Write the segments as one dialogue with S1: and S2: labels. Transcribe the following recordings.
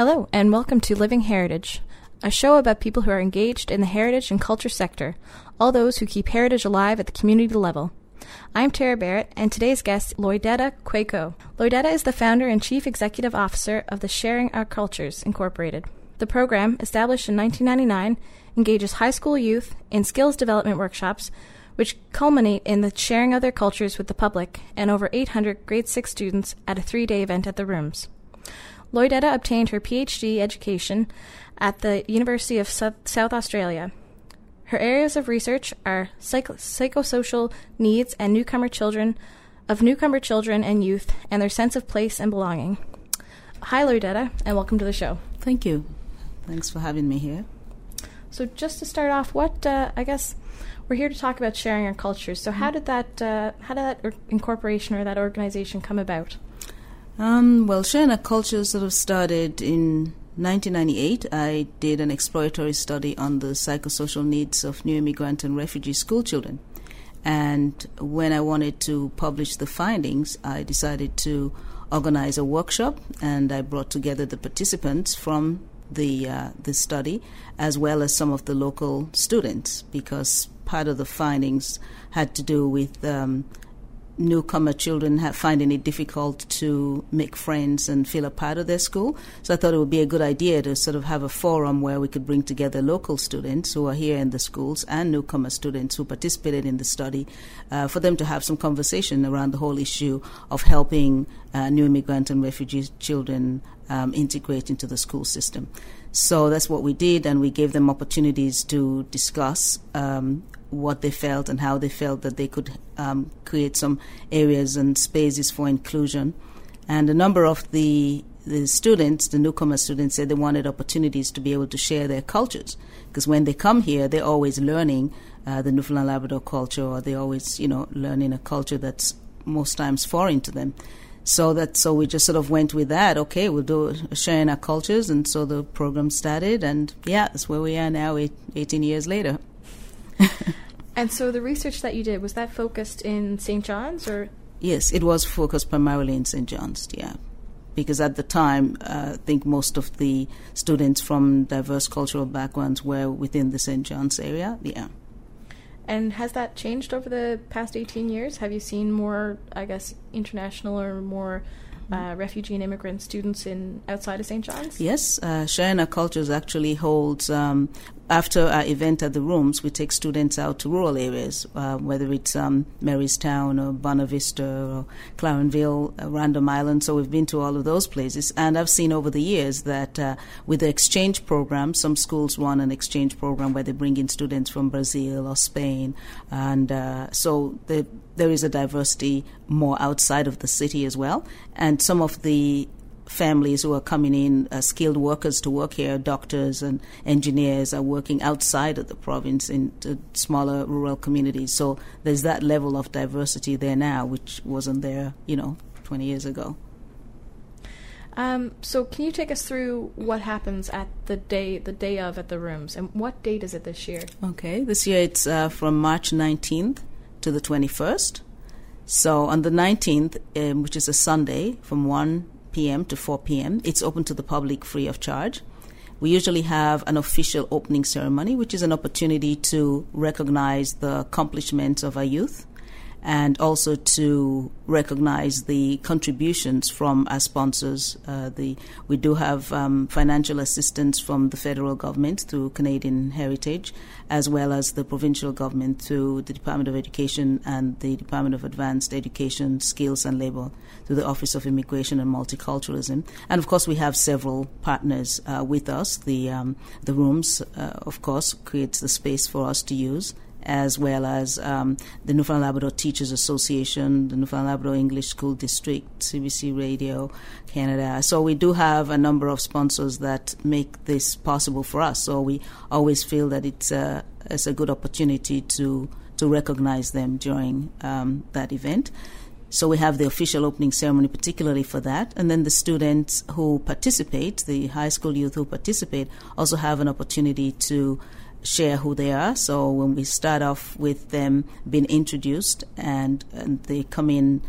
S1: Hello, and welcome to Living Heritage, a show about people who are engaged in the heritage and culture sector, all those who keep heritage alive at the community level. I'm Tara Barrett, and today's guest, Lloydetta Quaicoe. Lloydetta is the founder and chief executive officer of the Sharing Our Cultures Incorporated. The program, established in 1999, engages high school youth in skills development workshops, which culminate in the sharing of their cultures with the public and over 800 grade 6 students at a three day event at the Rooms. Lloydetta obtained her PhD education at the University of South Australia. Her areas of research are psych- psychosocial needs and newcomer children of newcomer children and youth and their sense of place and belonging. Hi, Lloydetta, and welcome to the show.
S2: Thank you. Thanks for having me here.
S1: So, just to start off, what uh, I guess we're here to talk about sharing our cultures. So, how did that uh, how did that incorporation or that organization come about?
S2: Um, well, Sharing Our Cultures sort of started in 1998. I did an exploratory study on the psychosocial needs of new immigrant and refugee school children. And when I wanted to publish the findings, I decided to organize a workshop, and I brought together the participants from the uh, the study, as well as some of the local students, because part of the findings had to do with um, newcomer children have, finding it difficult to make friends and feel a part of their school. So I thought it would be a good idea to sort of have a forum where we could bring together local students who are here in the schools and newcomer students who participated in the study uh, for them to have some conversation around the whole issue of helping uh, new immigrant and refugee children um, integrate into the school system. So that's what we did, and we gave them opportunities to discuss um, what they felt and how they felt that they could um, create some areas and spaces for inclusion. And a number of the the students, the newcomer students, said they wanted opportunities to be able to share their cultures because when they come here, they're always learning uh, the Newfoundland Labrador culture, or they're always, you know, learning a culture that's most times foreign to them. So that so we just sort of went with that. Okay, we'll do sharing our cultures, and so the program started, and yeah, that's where we are now, eight, 18 years later.
S1: and so the research that you did was that focused in St. John's or?
S2: Yes, it was focused primarily in St. John's. Yeah, because at the time, uh, I think most of the students from diverse cultural backgrounds were within the St. John's area. Yeah.
S1: And has that changed over the past 18 years? Have you seen more, I guess, international or more uh, refugee and immigrant students in outside of St. John's?
S2: Yes, uh, Sharing Our Cultures actually holds. Um, after our event at the rooms, we take students out to rural areas, uh, whether it's um, Marystown or Bonavista or Clarenville, uh, Random Island. So we've been to all of those places, and I've seen over the years that uh, with the exchange program, some schools run an exchange program where they bring in students from Brazil or Spain, and uh, so the there is a diversity more outside of the city as well. And some of the families who are coming in, uh, skilled workers to work here, doctors and engineers, are working outside of the province in smaller rural communities. So there's that level of diversity there now, which wasn't there, you know, 20 years ago.
S1: Um, so can you take us through what happens at the day the day of at the rooms and what date is it this year?
S2: Okay, this year it's uh, from March 19th to the 21st. So on the 19th, um, which is a Sunday, from 1 p.m. to 4 p.m., it's open to the public free of charge. We usually have an official opening ceremony, which is an opportunity to recognize the accomplishments of our youth and also to recognize the contributions from our sponsors. Uh, the, we do have um, financial assistance from the federal government through Canadian Heritage, as well as the provincial government through the Department of Education and the Department of Advanced Education, Skills and Labor through the Office of Immigration and Multiculturalism. And of course, we have several partners uh, with us. The, um, the rooms, uh, of course, creates the space for us to use as well as um, the Newfoundland Labrador Teachers Association, the Newfoundland Labrador English School District, CBC Radio Canada. So we do have a number of sponsors that make this possible for us. So we always feel that it's a, it's a good opportunity to to recognize them during um, that event. So we have the official opening ceremony, particularly for that, and then the students who participate, the high school youth who participate, also have an opportunity to share who they are. So when we start off with them being introduced and, and they come in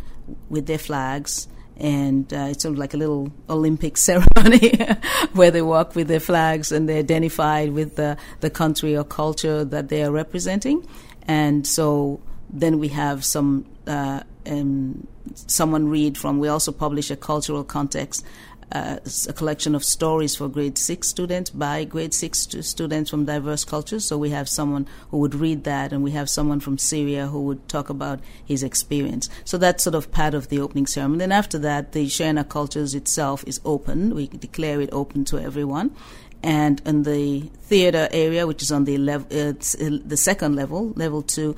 S2: with their flags and uh, it's sort of like a little Olympic ceremony where they walk with their flags and they're identified with the, the country or culture that they are representing. And so then we have some uh, um, someone read from. We also publish a cultural context uh, a collection of stories for grade six students by grade six students from diverse cultures. So we have someone who would read that, and we have someone from Syria who would talk about his experience. So that's sort of part of the opening ceremony. Then after that, the Our Cultures itself is open. We declare it open to everyone. And in the theater area, which is on the level, uh, the second level, level two,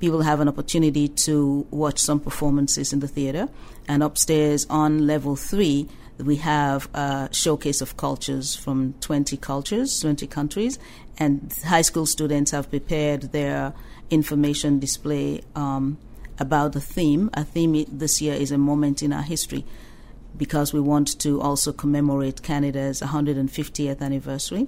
S2: people have an opportunity to watch some performances in the theater. And upstairs on level three, we have a showcase of cultures from 20 cultures, 20 countries, and high school students have prepared their information display um, about the theme. A theme this year is a moment in our history because we want to also commemorate Canada's 150th anniversary.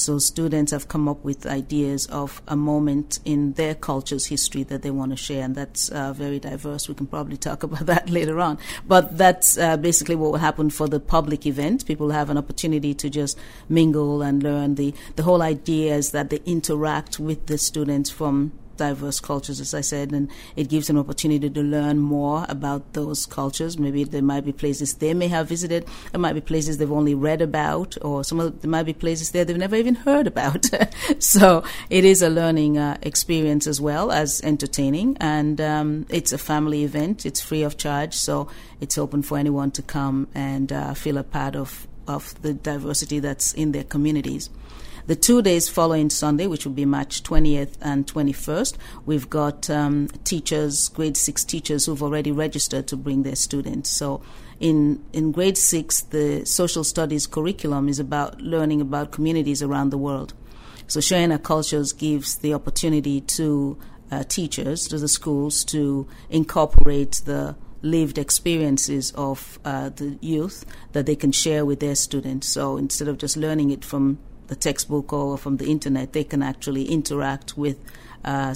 S2: So students have come up with ideas of a moment in their culture's history that they want to share, and that's uh, very diverse. We can probably talk about that later on. But that's uh, basically what will happen for the public event. People have an opportunity to just mingle and learn. The the whole idea is that they interact with the students from diverse cultures, as I said, and it gives an opportunity to learn more about those cultures. Maybe there might be places they may have visited, there might be places they've only read about, or some of there might be places there they've never even heard about. so it is a learning uh, experience as well as entertaining, and um, it's a family event. It's free of charge, so it's open for anyone to come and uh, feel a part of of the diversity that's in their communities. The two days following Sunday, which will be March 20th and 21st, we've got um, teachers, grade six teachers who've already registered to bring their students. So in, in grade six, the social studies curriculum is about learning about communities around the world. So Sharing Our Cultures gives the opportunity to uh, teachers, to the schools, to incorporate the lived experiences of uh, the youth that they can share with their students. So instead of just learning it from the textbook or from the internet, they can actually interact with uh,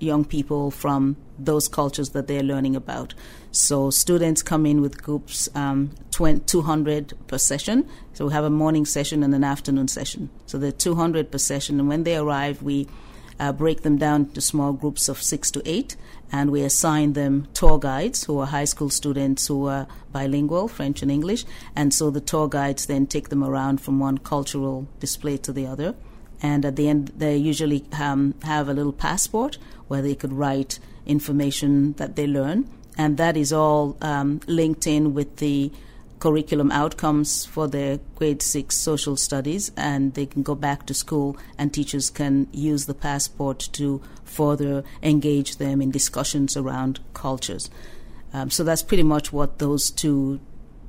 S2: young people from those cultures that they're learning about. So students come in with groups um, 200 per session. So we have a morning session and an afternoon session. So they're 200 per session, and when they arrive, we uh, break them down to small groups of six to eight, and we assign them tour guides who are high school students who are bilingual, French and English. And so the tour guides then take them around from one cultural display to the other. And at the end, they usually um, have a little passport where they could write information that they learn. And that is all um, linked in with the curriculum outcomes for their grade six social studies, and they can go back to school, and teachers can use the passport to further engage them in discussions around cultures. Um, so that's pretty much what those two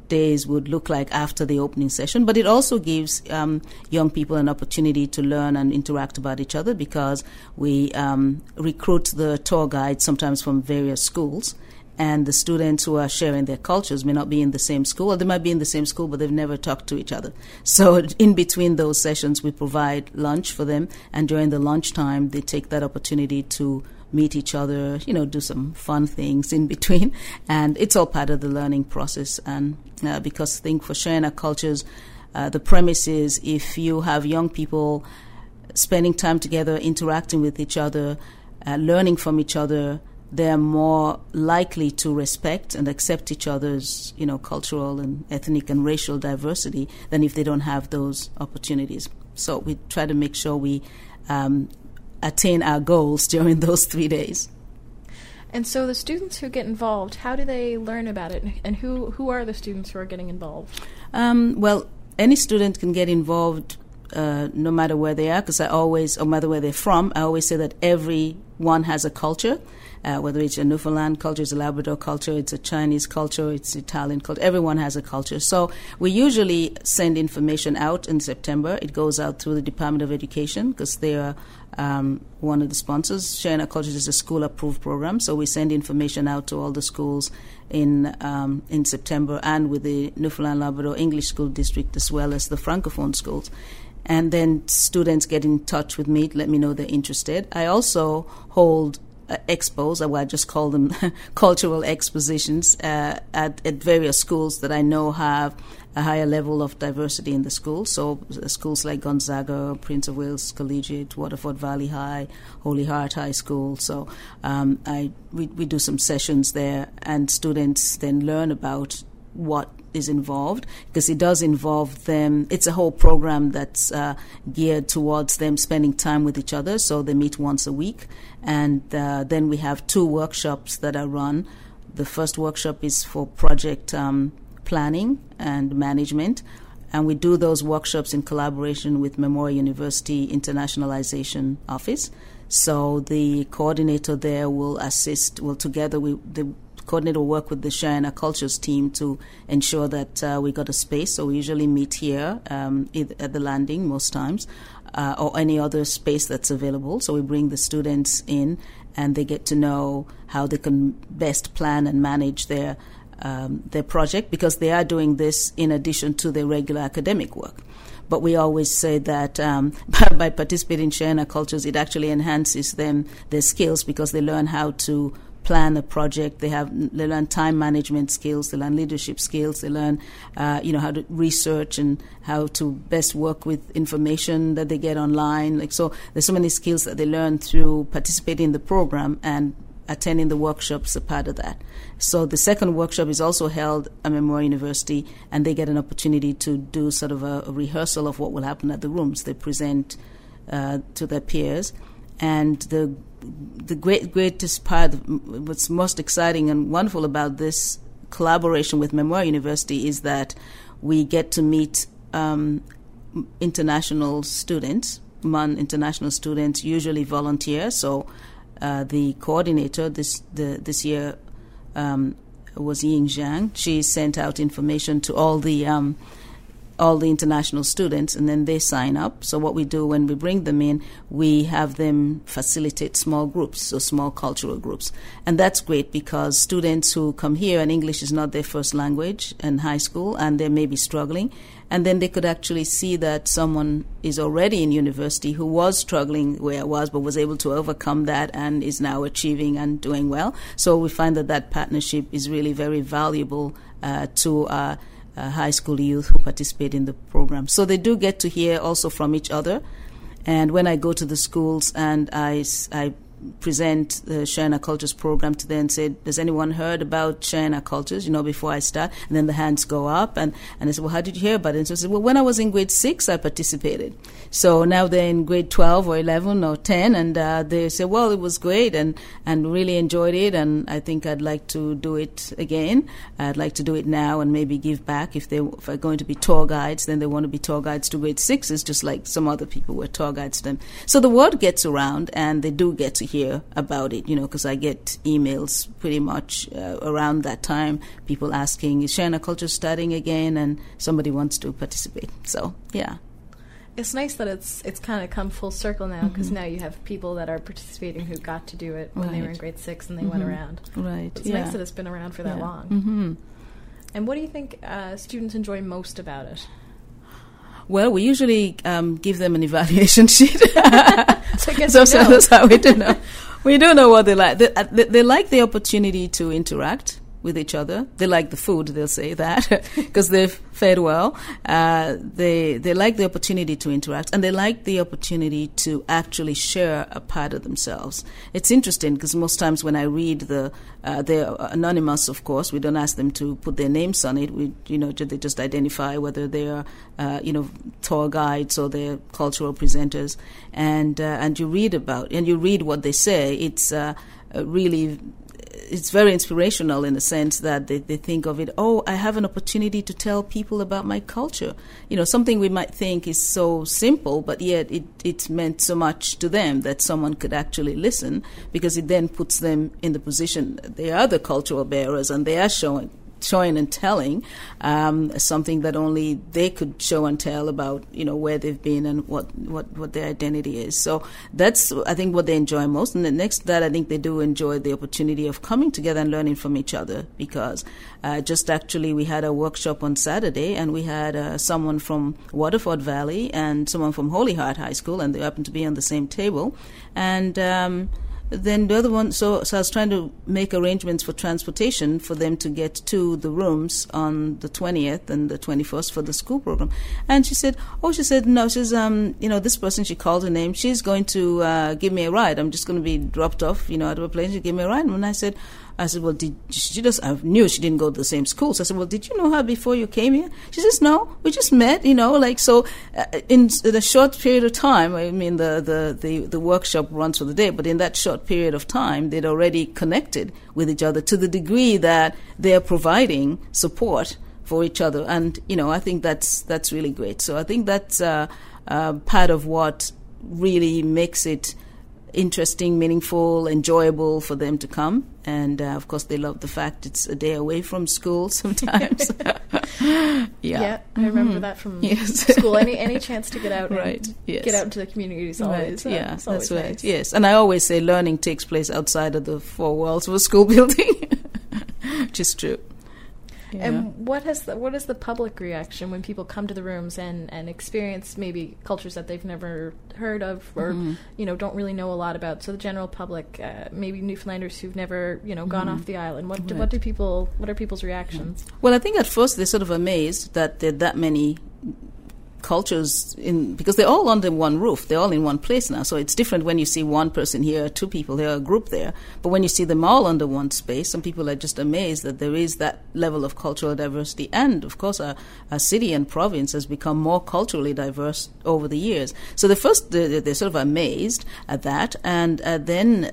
S2: days would look like after the opening session. But it also gives um, young people an opportunity to learn and interact about each other because we um, recruit the tour guides sometimes from various schools and the students who are sharing their cultures may not be in the same school, or they might be in the same school, but they've never talked to each other. So, in between those sessions, we provide lunch for them, and during the lunchtime, they take that opportunity to meet each other, you know, do some fun things in between, and it's all part of the learning process. And uh, because think for sharing our cultures, uh, the premise is if you have young people spending time together, interacting with each other, uh, learning from each other, they're more likely to respect and accept each other's, you know, cultural and ethnic and racial diversity than if they don't have those opportunities. So we try to make sure we um, attain our goals during those three days.
S1: And so the students who get involved, how do they learn about it, and who who are the students who are getting involved?
S2: Um, well, any student can get involved uh, no matter where they are, because I always, no matter where they're from, I always say that everyone has a culture uh, whether it's a Newfoundland culture, it's a Labrador culture, it's a Chinese culture, it's Italian culture. Everyone has a culture. So we usually send information out in September. It goes out through the Department of Education because they are um, one of the sponsors. Sharing Our Cultures is a school approved program, so we send information out to all the schools in um, in September and with the Newfoundland Labrador English School District as well as the Francophone schools. And then students get in touch with me, let me know they're interested. I also hold uh, expos, or I just call them cultural expositions, uh, at, at various schools that I know have a higher level of diversity in the school. So uh, schools like Gonzaga, Prince of Wales Collegiate, Waterford Valley High, Holy Heart High School. So um, I we, we do some sessions there, and students then learn about what is involved because it does involve them. It's a whole program that's uh, geared towards them spending time with each other. So they meet once a week, and uh, then we have two workshops that are run. The first workshop is for project um, planning and management. And we do those workshops in collaboration with Memorial University Internationalization Office. So the coordinator there will assist, well, together we, the coordinator will work with the Sharing Our Cultures team to ensure that uh, we got a space. So we usually meet here um, at the landing most times, uh, or any other space that's available. So we bring the students in, and they get to know how they can best plan and manage their um, their project because they are doing this in addition to their regular academic work. But we always say that um, by, by, participating in Sharing Our cultures, it actually enhances them their skills because they learn how to plan a project. They have they learn time management skills. They learn leadership skills. They learn uh, you know how to research and how to best work with information that they get online. Like so, there's so many skills that they learn through participating in the program and attending the workshops a part of that. So the second workshop is also held at Memorial University, and they get an opportunity to do sort of a, a rehearsal of what will happen at the rooms. They present uh, to their peers, and the the great greatest part, what's most exciting and wonderful about this collaboration with Memorial University is that we get to meet um, international students, MUN international students, usually volunteer. So uh, the coordinator this the, this year um, was Ying Zhang. She sent out information to all the um, all the international students, and then they sign up. So what we do when we bring them in, we have them facilitate small groups, so small cultural groups, and that's great because students who come here and English is not their first language in high school, and they may be struggling, and then they could actually see that someone is already in university who was struggling where I was, but was able to overcome that and is now achieving and doing well. So we find that that partnership is really very valuable uh, to. Uh, uh, high school youth who participate in the program. So they do get to hear also from each other. And when I go to the schools and I, I present the Sharing Our Cultures program to them and say, Does anyone heard about Sharing Our Cultures? You know, before I start. And then the hands go up and, and I said, Well, how did you hear about it? And so I said, Well, when I was in grade six, I participated. So now they're in grade 12 or 11 or 10 and uh, they say, Well, it was great and, and really enjoyed it. And I think I'd like to do it again. I'd like to do it now and maybe give back. If they if are going to be tour guides, then they want to be tour guides to grade sixes, just like some other people were tour guides to them. So the word gets around and they do get to hear about it, you know, because I get emails pretty much uh, around that time, people asking, is Sharing Our Culture starting again? And somebody wants to participate. So, yeah.
S1: It's nice that it's it's kind of come full circle now because mm-hmm. now you have people that are participating who got to do it when right. they were in grade six and they mm-hmm. went around.
S2: Right.
S1: It's
S2: yeah.
S1: nice that it's been around for that
S2: yeah.
S1: long.
S2: Mm-hmm.
S1: And what do you think uh, students enjoy most about it?
S2: Well, we usually um, give them an evaluation sheet. so,
S1: so,
S2: so that's how we do know. we do know what they like. They, uh, they, they like the opportunity to interact with each other. They like the food, they'll say that, because they've fed well. Uh, they, they like the opportunity to interact, and they like the opportunity to actually share a part of themselves. It's interesting because most times when I read the, uh, they're anonymous, of course. We don't ask them to put their names on it. We, you know, they just identify whether they are, uh, you know, tour guides or they're cultural presenters, and uh, and you read about and you read what they say. It's uh, really it's very inspirational in the sense that they, they think of it, oh, I have an opportunity to tell people about my culture. You know, something we might think is so simple, but yet it, it meant so much to them that someone could actually listen because it then puts them in the position they are the cultural bearers and they are showing showing and telling um, something that only they could show and tell about you know where they've been and what, what, what their identity is. So that's I think what they enjoy most. And the next that I think they do enjoy the opportunity of coming together and learning from each other because uh, just actually we had a workshop on Saturday and we had uh, someone from Waterford Valley and someone from Holy Heart High School and they happened to be on the same table. And um, then the other one, so, so I was trying to make arrangements for transportation for them to get to the rooms on the 20th and the 21st for the school program. And she said, oh, she said, no, she's, um, you know, this person, she called her name, she's going to uh, give me a ride. I'm just going to be dropped off, you know, out of a plane. She gave me a ride. And I said, I said, well, did she just, I knew she didn't go to the same school. So I said, well, did you know her before you came here? She says, no, we just met, you know, like, so uh, in, in, a short period of time, I mean, the, the, the, the workshop runs for the day, but in that short period of time, they'd already connected with each other to the degree that they're providing support for each other. And, you know, I think that's, that's really great. So I think that's, uh, uh, part of what really makes it, interesting, meaningful, enjoyable for them to come. And uh, of course, they love the fact it's a day away from school sometimes.
S1: yeah. yeah, I remember mm-hmm. that from yes. school. Any any chance to get out, right? Yes. get out into the community is always right. uh, yeah, that's right. Nice.
S2: Yes, and I always say learning takes place outside of the four walls of a school building, which is true.
S1: Yeah. And what has the, what is the public reaction when people come to the rooms and, and experience maybe cultures that they've never heard of or mm-hmm. you know don't really know a lot about? So the general public, uh, maybe Newfoundlanders who've never you know gone mm-hmm. off the island. What do, what do people what are people's reactions?
S2: Well, I think at first they're sort of amazed that there are that many cultures in because they're all under one roof. They're all in one place now. So it's different when you see one person here two people here a group there. But when you see them all under one space some people are just amazed that there is that level of cultural diversity. And of course our, our city and province has become more culturally diverse over the years. So the first they're, sort of amazed at that. And uh, then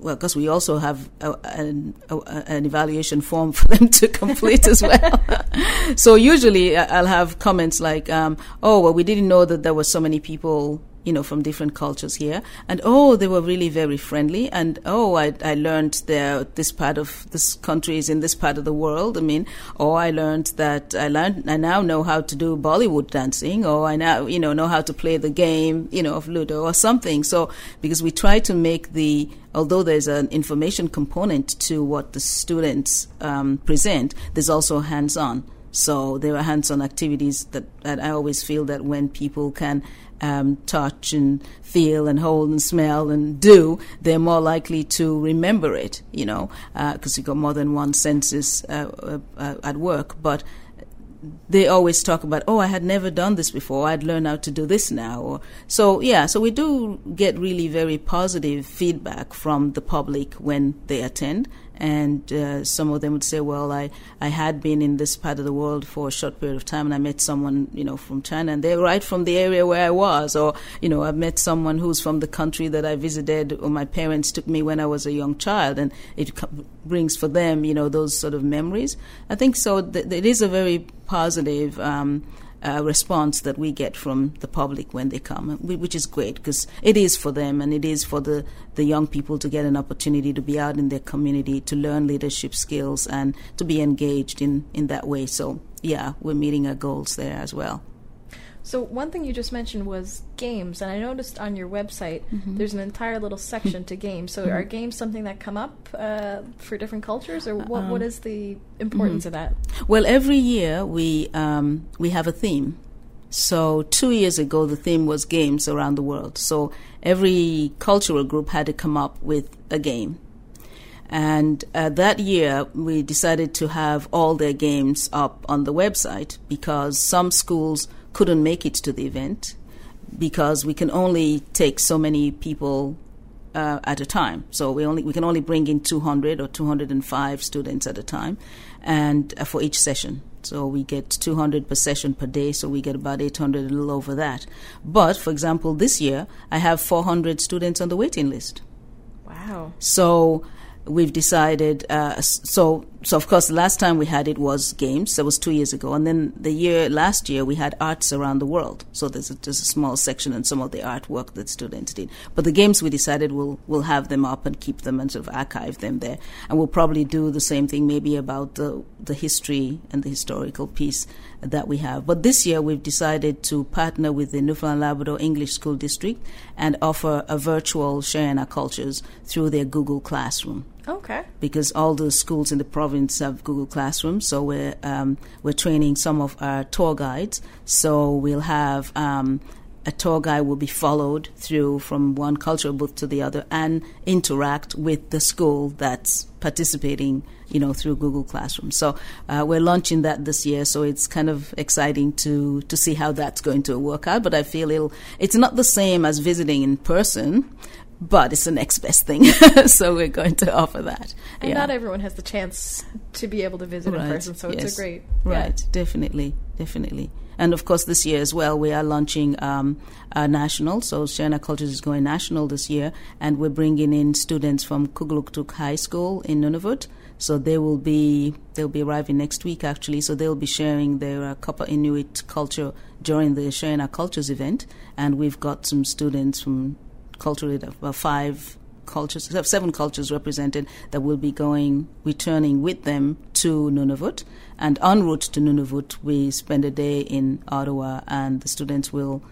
S2: well, because we also have a, an, a, an, evaluation form for them to complete as well. so usually I'll have comments like, um, "Oh, well, we didn't know that there were so many people you know, from different cultures here. And oh, they were really very friendly. And oh, I, I learned that this part of this country is in this part of the world. I mean, oh, I learned that I learned, I now know how to do Bollywood dancing, or I now, you know, know how to play the game, you know, of Ludo or something. So, because we try to make the, although there's an information component to what the students um, present, there's also hands on. So there are hands-on activities that, that I always feel that when people can um, touch and feel and hold and smell and do, they're more likely to remember it, you know, because uh, you've got more than one senses uh, uh, uh, at work. But they always talk about, oh, I had never done this before. I'd learn how to do this now. Or, so, yeah, so we do get really very positive feedback from the public when they attend and uh, some of them would say, "Well, I, I had been in this part of the world for a short period of time, and I met someone, you know, from China, and they're right from the area where I was, or you know, I've met someone who's from the country that I visited, or my parents took me when I was a young child, and it brings for them, you know, those sort of memories. I think so. Th- it is a very positive. Um, uh, response that we get from the public when they come, which is great because it is for them and it is for the, the young people to get an opportunity to be out in their community, to learn leadership skills, and to be engaged in, in that way. So, yeah, we're meeting our goals there as well.
S1: So one thing you just mentioned was games, and I noticed on your website mm-hmm. there's an entire little section to games. So mm-hmm. are games something that come up uh, for different cultures, or what, um, what is the importance mm-hmm. of that?
S2: Well, every year we um, we have a theme. So two years ago, the theme was games around the world. So every cultural group had to come up with a game. And uh, that year, we decided to have all their games up on the website because some schools couldn't make it to the event because we can only take so many people uh, at a time. So we only we can only bring in 200 or 205 students at a time, and uh, for each session. So we get 200 per session per day. So we get about 800, a little over that. But for example, this year I have 400 students on the waiting list.
S1: Wow.
S2: So we've decided. Uh, so, so of course, the last time we had it was games. That was two years ago, and then the year last year we had arts around the world. So there's a, a small section and some of the artwork that students did. But the games we decided we'll we'll have them up and keep them and sort of archive them there, and we'll probably do the same thing maybe about the the history and the historical piece that we have. But this year we've decided to partner with the Newfoundland Labrador English School District and offer a virtual sharing our cultures through their Google Classroom.
S1: Okay.
S2: Because all the schools in the province have Google Classroom, so we're um, we're training some of our tour guides. So we'll have um, a tour guide will be followed through from one cultural booth to the other and interact with the school that's participating, you know, through Google Classroom. So uh, we're launching that this year, so it's kind of exciting to to see how that's going to work out. But I feel it'll, it's not the same as visiting in person, but it's the next best thing. so we're going to offer that.
S1: And yeah. not everyone has the chance to be able to visit right. in person, so yes. it's a great
S2: right. Yeah. Definitely, definitely. And of course, this year as well, we are launching um, a national. So Sharing Our Cultures is going national this year, and we're bringing in students from Kugluktuk High School in Nunavut. So they will be they'll be arriving next week actually. So they'll be sharing their uh, Copper Inuit culture during the Sharing Our Cultures event, and we've got some students from culturally uh, five cultures, seven cultures represented that will be going, returning with them to Nunavut. And en route to Nunavut, we spend a day in Ottawa, and the students will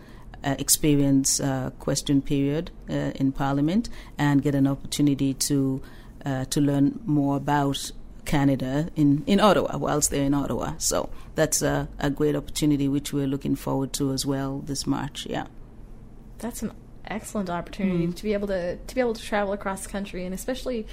S2: uh, experience a question period uh, in Parliament and get an opportunity to uh, to learn more about Canada in, in Ottawa whilst they're in Ottawa. So that's a, a great opportunity which we're looking forward to as well this March. Yeah,
S1: that's an excellent opportunity mm-hmm. to be able to to be able to travel across the country and especially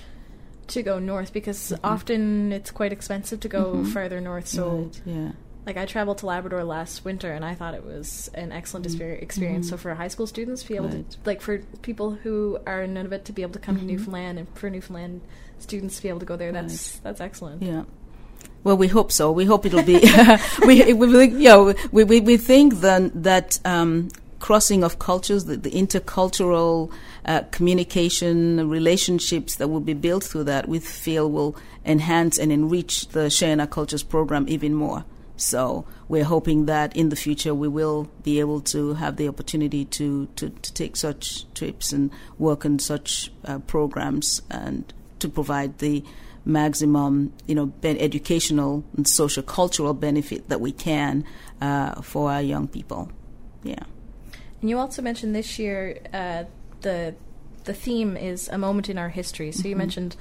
S1: to go north because mm-hmm. often it's quite expensive to go mm-hmm. further north. So right, yeah. Like I traveled to Labrador last winter, and I thought it was an excellent mm-hmm. experience. So mm-hmm. for high school students, to be able right. to like for people who are in Nunavut to be able to come to mm-hmm. Newfoundland, and for Newfoundland students to be able to go there, that's right. that's excellent.
S2: Yeah. Well, we hope so. We hope it'll be. we, we, you know, we, we, we think then that um, crossing of cultures, the, the intercultural uh, communication relationships that will be built through that, we feel will enhance and enrich the Sharing Our Cultures program even more. So we're hoping that in the future we will be able to have the opportunity to, to, to take such trips and work on such uh, programs and to provide the maximum, you know, ben- educational and social cultural benefit that we can uh, for our young people. Yeah.
S1: And you also mentioned this year uh, the the theme is a moment in our history. So mm-hmm. you mentioned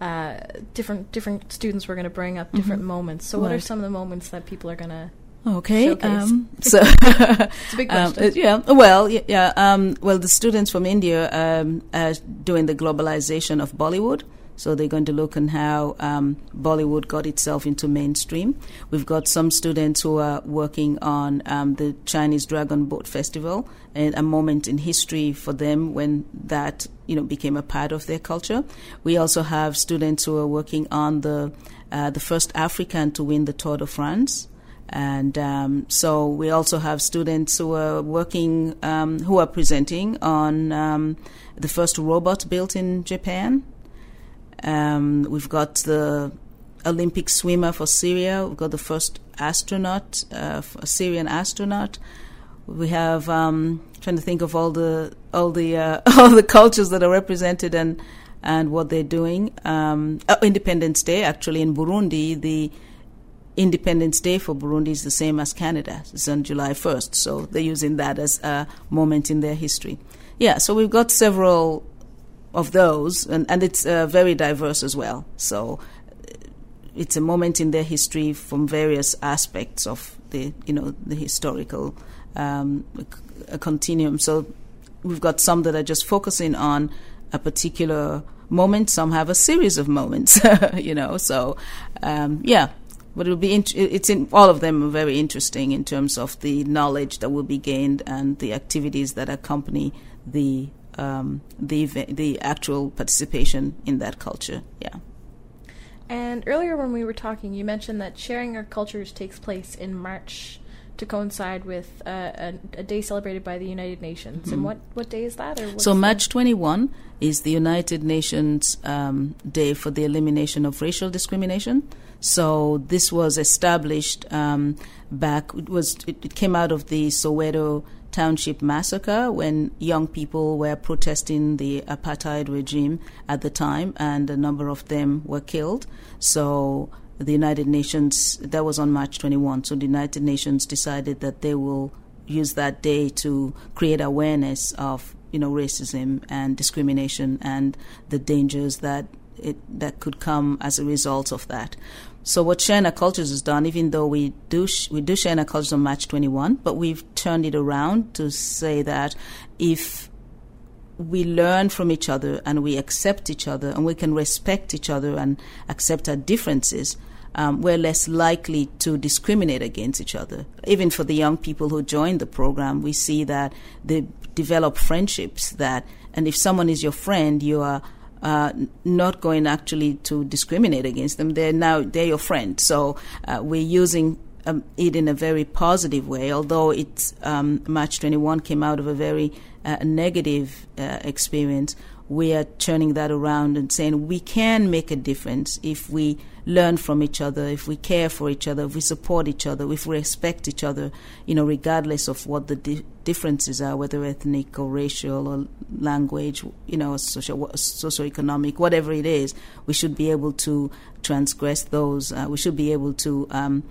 S1: uh, different different students were going to bring up different mm-hmm. moments. So what are some of the moments that people are going to
S2: Okay.
S1: Um,
S2: so,
S1: it's a big um, question.
S2: Um, yeah. Well, yeah. Um, well, the students from India um, are doing the globalization of Bollywood. So they're going to look on how um, Bollywood got itself into mainstream. We've got some students who are working on um, the Chinese Dragon Boat Festival and a moment in history for them when that you know became a part of their culture. We also have students who are working on the uh, the first African to win the Tour de France. And um, so we also have students who are working, um, who are presenting on um, the first robot built in Japan. Um, we've got the Olympic swimmer for Syria. We've got the first astronaut, uh, a Syrian astronaut. We have um, trying to think of all the all the uh, all the cultures that are represented and and what they're doing. Um, oh, Independence Day, actually, in Burundi, the Independence Day for Burundi is the same as Canada. It's on July 1st, so they're using that as a moment in their history. Yeah, so we've got several of those, and, and it's uh, very diverse as well. So uh, it's a moment in their history from various aspects of the you know the historical um, continuum. So we've got some that are just focusing on a particular moment. Some have a series of moments, you know. So um, yeah, but it'll be int- it's in all of them are very interesting in terms of the knowledge that will be gained and the activities that accompany the um, the the actual participation in that culture. Yeah.
S1: And earlier when we were talking, you mentioned that sharing our cultures takes place in March to coincide with uh, a, a, day celebrated by the United Nations. Mm-hmm. And what, what day is that?
S2: so March 21 is the United Nations um, Day for the Elimination of Racial Discrimination. So this was established um, back. It was it, it came out of the Soweto Township massacre when young people were protesting the apartheid regime at the time, and a number of them were killed. So the United Nations, that was on March 21, so the United Nations decided that they will use that day to create awareness of you know racism and discrimination and the dangers that it, that could come as a result of that. So what Share Cultures has done, even though we do sh- we do Share Cultures on March 21, but we've turned it around to say that if we learn from each other and we accept each other and we can respect each other and accept our differences, um, we're less likely to discriminate against each other. Even for the young people who join the program, we see that they develop friendships that, and if someone is your friend, you are uh, not going actually to discriminate against them. They're now they're your friend. So uh, we're using um, it in a very positive way. Although it's um, March 21 came out of a very uh, negative uh, experience, we are turning that around and saying we can make a difference if we learn from each other, if we care for each other, if we support each other, if we respect each other, you know, regardless of what the di- differences are, whether ethnic or racial or language, you know, social, socioeconomic, whatever it is, we should be able to transgress those. Uh, we should be able to um,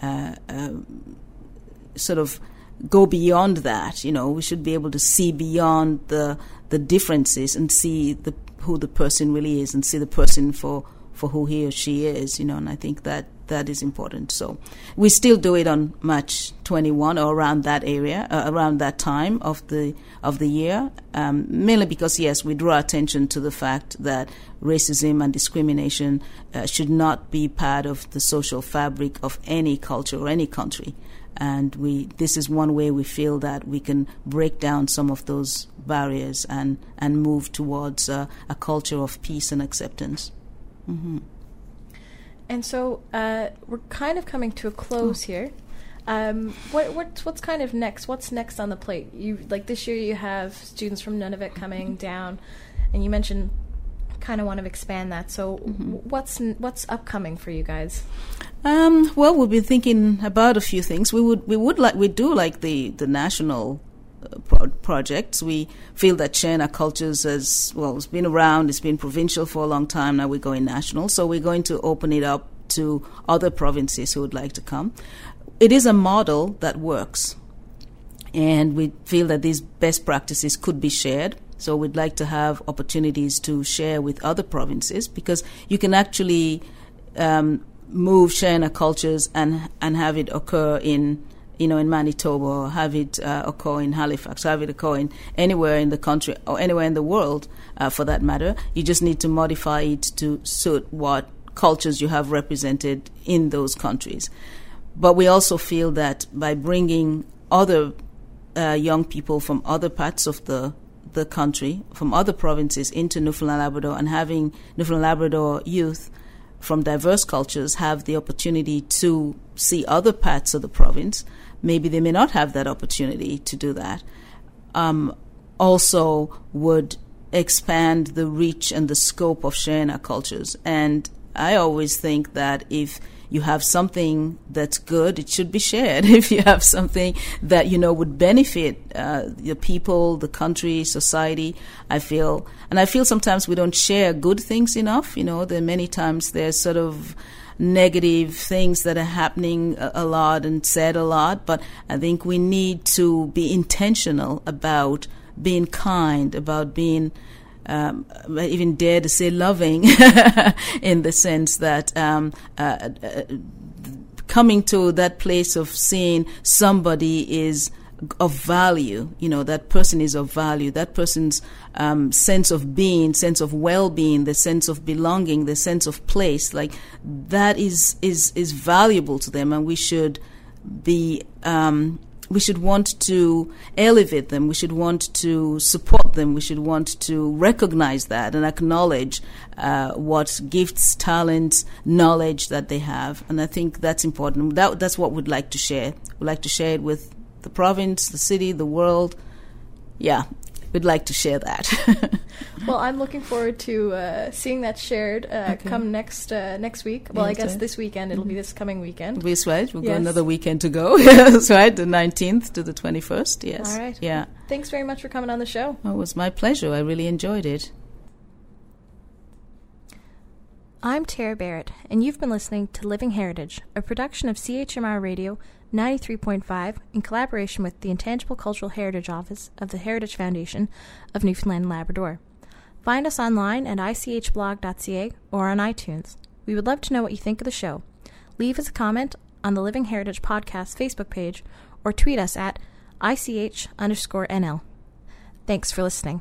S2: uh, uh, sort of go beyond that. You know, we should be able to see beyond the the differences and see the who the person really is and see the person for for who he or she is, you know, and I think that that is important. So we still do it on March 21 or around that area, uh, around that time of the of the year, um, mainly because yes, we draw attention to the fact that racism and discrimination uh, should not be part of the social fabric of any culture or any country. And we, this is one way we feel that we can break down some of those barriers and, and move towards uh, a culture of peace and acceptance. Mm-hmm.
S1: And so uh, we're kind of coming to a close oh. here. Um, what, what's what's kind of next? What's next on the plate? You like this year you have students from Nunavut coming mm-hmm. down, and you mentioned kind of want to expand that. So mm-hmm. what's what's upcoming for you guys?
S2: Um, well, we've been thinking about a few things. We would we would like we do like the the national pro- projects. We feel that Share Cultures has, well, it's been around, it's been provincial for a long time, now we're going national. So we're going to open it up to other provinces who would like to come. It is a model that works. And we feel that these best practices could be shared. So we'd like to have opportunities to share with other provinces because you can actually um, move Share Cultures and and have it occur in you know, in Manitoba or have it uh, occur in Halifax, have it occur in anywhere in the country or anywhere in the world uh, for that matter. You just need to modify it to suit what cultures you have represented in those countries. But we also feel that by bringing other uh, young people from other parts of the the country, from other provinces into Newfoundland Labrador, and having Newfoundland Labrador youth from diverse cultures have the opportunity to see other parts of the province maybe they may not have that opportunity to do that, um, also would expand the reach and the scope of sharing our cultures. And I always think that if you have something that's good, it should be shared. if you have something that you know would benefit uh, the people, the country, society, I feel, and I feel sometimes we don't share good things enough. You know, there are many times there's sort of negative things that are happening a, a lot and said a lot, but I think we need to be intentional about being kind, about being um, even dare to say loving, in the sense that um, uh, uh, coming to that place of seeing somebody is of value. You know, that person is of value. That person's um, sense of being, sense of well-being, the sense of belonging, the sense of place, like that is is is valuable to them, and we should be. Um, we should want to elevate them. We should want to support them. We should want to recognize that and acknowledge uh, what gifts, talents, knowledge that they have. And I think that's important. That, that's what we'd like to share. We'd like to share it with the province, the city, the world. Yeah, we'd like to share that.
S1: well, I'm looking forward to uh, seeing that shared uh, okay. come next uh, next week. Well, yes, I guess right. this weekend. It'll mm-hmm. be this coming weekend.
S2: That's right. We've yes. got another weekend to go. That's right. The 19th to the 21st. Yes.
S1: All right.
S2: Yeah.
S1: Thanks very much for coming on the show.
S2: Oh, it was my pleasure. I really enjoyed it.
S1: I'm Tara Barrett, and you've been listening to Living Heritage, a production of CHMR Radio 93.5 in collaboration with the Intangible Cultural Heritage Office of the Heritage Foundation of Newfoundland and Labrador. Find us online at ichblog.ca or on iTunes. We would love to know what you think of the show. Leave us a comment on the Living Heritage Podcast Facebook page or tweet us at ich underscore NL. Thanks for listening.